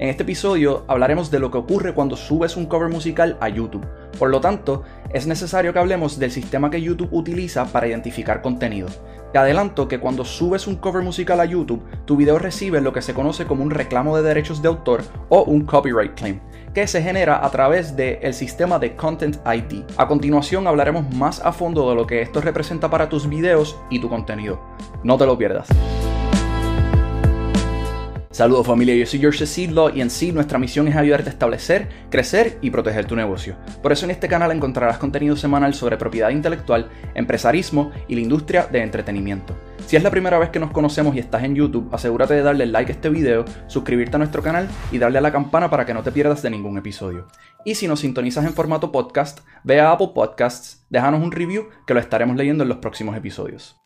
En este episodio hablaremos de lo que ocurre cuando subes un cover musical a YouTube. Por lo tanto, es necesario que hablemos del sistema que YouTube utiliza para identificar contenido. Te adelanto que cuando subes un cover musical a YouTube, tu video recibe lo que se conoce como un reclamo de derechos de autor o un copyright claim, que se genera a través del sistema de Content ID. A continuación hablaremos más a fondo de lo que esto representa para tus videos y tu contenido. No te lo pierdas. Saludos familia, yo soy George Sidlaw y en sí nuestra misión es ayudarte a establecer, crecer y proteger tu negocio. Por eso en este canal encontrarás contenido semanal sobre propiedad intelectual, empresarismo y la industria de entretenimiento. Si es la primera vez que nos conocemos y estás en YouTube, asegúrate de darle like a este video, suscribirte a nuestro canal y darle a la campana para que no te pierdas de ningún episodio. Y si nos sintonizas en formato podcast, ve a Apple Podcasts, déjanos un review que lo estaremos leyendo en los próximos episodios.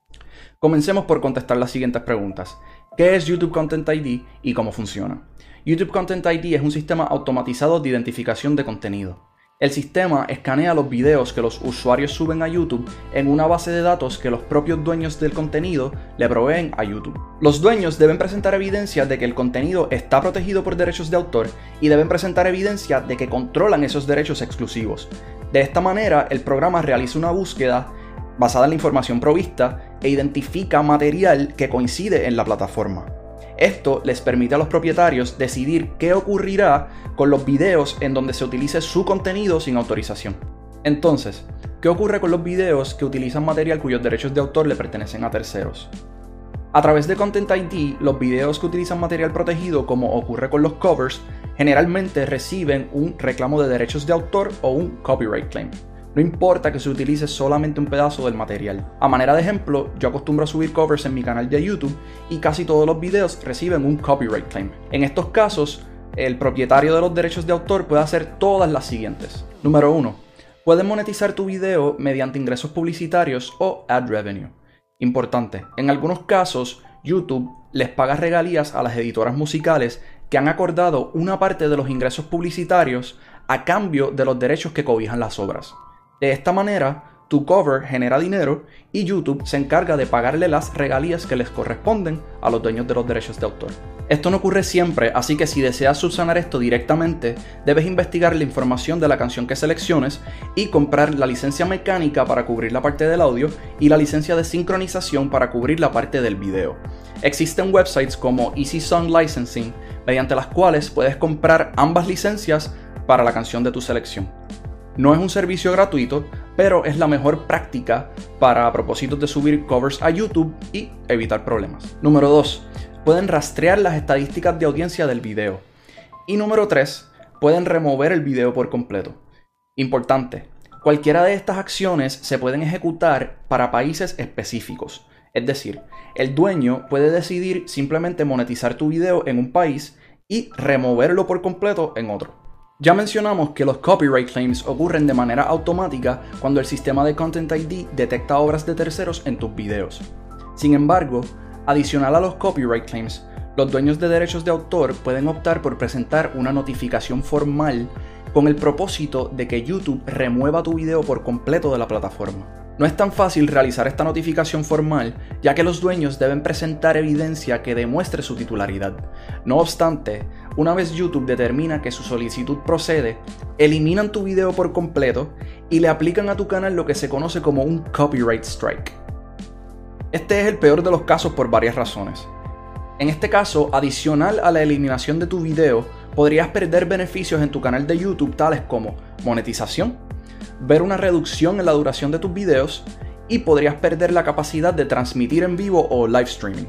Comencemos por contestar las siguientes preguntas. ¿Qué es YouTube Content ID y cómo funciona? YouTube Content ID es un sistema automatizado de identificación de contenido. El sistema escanea los videos que los usuarios suben a YouTube en una base de datos que los propios dueños del contenido le proveen a YouTube. Los dueños deben presentar evidencia de que el contenido está protegido por derechos de autor y deben presentar evidencia de que controlan esos derechos exclusivos. De esta manera, el programa realiza una búsqueda basada en la información provista e identifica material que coincide en la plataforma. Esto les permite a los propietarios decidir qué ocurrirá con los videos en donde se utilice su contenido sin autorización. Entonces, ¿qué ocurre con los videos que utilizan material cuyos derechos de autor le pertenecen a terceros? A través de Content ID, los videos que utilizan material protegido, como ocurre con los covers, generalmente reciben un reclamo de derechos de autor o un copyright claim. No importa que se utilice solamente un pedazo del material. A manera de ejemplo, yo acostumbro a subir covers en mi canal de YouTube y casi todos los videos reciben un copyright claim. En estos casos, el propietario de los derechos de autor puede hacer todas las siguientes. Número 1. Puedes monetizar tu video mediante ingresos publicitarios o ad revenue. Importante, en algunos casos, YouTube les paga regalías a las editoras musicales que han acordado una parte de los ingresos publicitarios a cambio de los derechos que cobijan las obras. De esta manera, tu cover genera dinero y YouTube se encarga de pagarle las regalías que les corresponden a los dueños de los derechos de autor. Esto no ocurre siempre, así que si deseas subsanar esto directamente, debes investigar la información de la canción que selecciones y comprar la licencia mecánica para cubrir la parte del audio y la licencia de sincronización para cubrir la parte del video. Existen websites como Easy Song Licensing, mediante las cuales puedes comprar ambas licencias para la canción de tu selección. No es un servicio gratuito, pero es la mejor práctica para propósitos de subir covers a YouTube y evitar problemas. Número 2. Pueden rastrear las estadísticas de audiencia del video. Y número 3. Pueden remover el video por completo. Importante. Cualquiera de estas acciones se pueden ejecutar para países específicos. Es decir, el dueño puede decidir simplemente monetizar tu video en un país y removerlo por completo en otro. Ya mencionamos que los copyright claims ocurren de manera automática cuando el sistema de Content ID detecta obras de terceros en tus videos. Sin embargo, adicional a los copyright claims, los dueños de derechos de autor pueden optar por presentar una notificación formal con el propósito de que YouTube remueva tu video por completo de la plataforma. No es tan fácil realizar esta notificación formal, ya que los dueños deben presentar evidencia que demuestre su titularidad. No obstante, una vez YouTube determina que su solicitud procede, eliminan tu video por completo y le aplican a tu canal lo que se conoce como un copyright strike. Este es el peor de los casos por varias razones. En este caso, adicional a la eliminación de tu video, podrías perder beneficios en tu canal de YouTube tales como monetización, ver una reducción en la duración de tus videos y podrías perder la capacidad de transmitir en vivo o live streaming.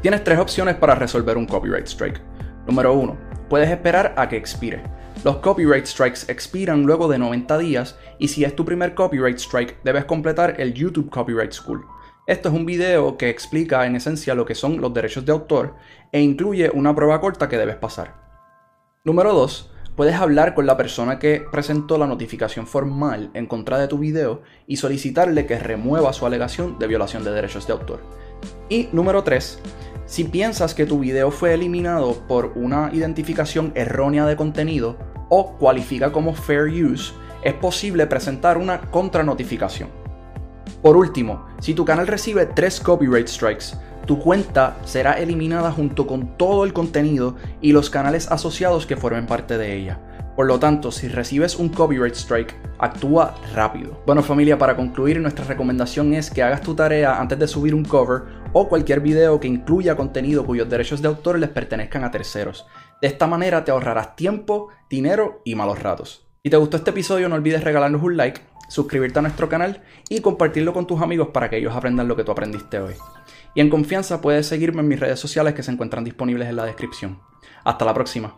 Tienes tres opciones para resolver un copyright strike. Número 1. Puedes esperar a que expire. Los copyright strikes expiran luego de 90 días y si es tu primer copyright strike debes completar el YouTube Copyright School. Esto es un video que explica en esencia lo que son los derechos de autor e incluye una prueba corta que debes pasar. Número 2 puedes hablar con la persona que presentó la notificación formal en contra de tu video y solicitarle que remueva su alegación de violación de derechos de autor. Y número 3, si piensas que tu video fue eliminado por una identificación errónea de contenido o cualifica como fair use, es posible presentar una contranotificación. Por último, si tu canal recibe 3 copyright strikes, tu cuenta será eliminada junto con todo el contenido y los canales asociados que formen parte de ella. Por lo tanto, si recibes un copyright strike, actúa rápido. Bueno familia, para concluir, nuestra recomendación es que hagas tu tarea antes de subir un cover o cualquier video que incluya contenido cuyos derechos de autor les pertenezcan a terceros. De esta manera te ahorrarás tiempo, dinero y malos ratos. Si te gustó este episodio, no olvides regalarnos un like, suscribirte a nuestro canal y compartirlo con tus amigos para que ellos aprendan lo que tú aprendiste hoy. Y en confianza puedes seguirme en mis redes sociales que se encuentran disponibles en la descripción. Hasta la próxima.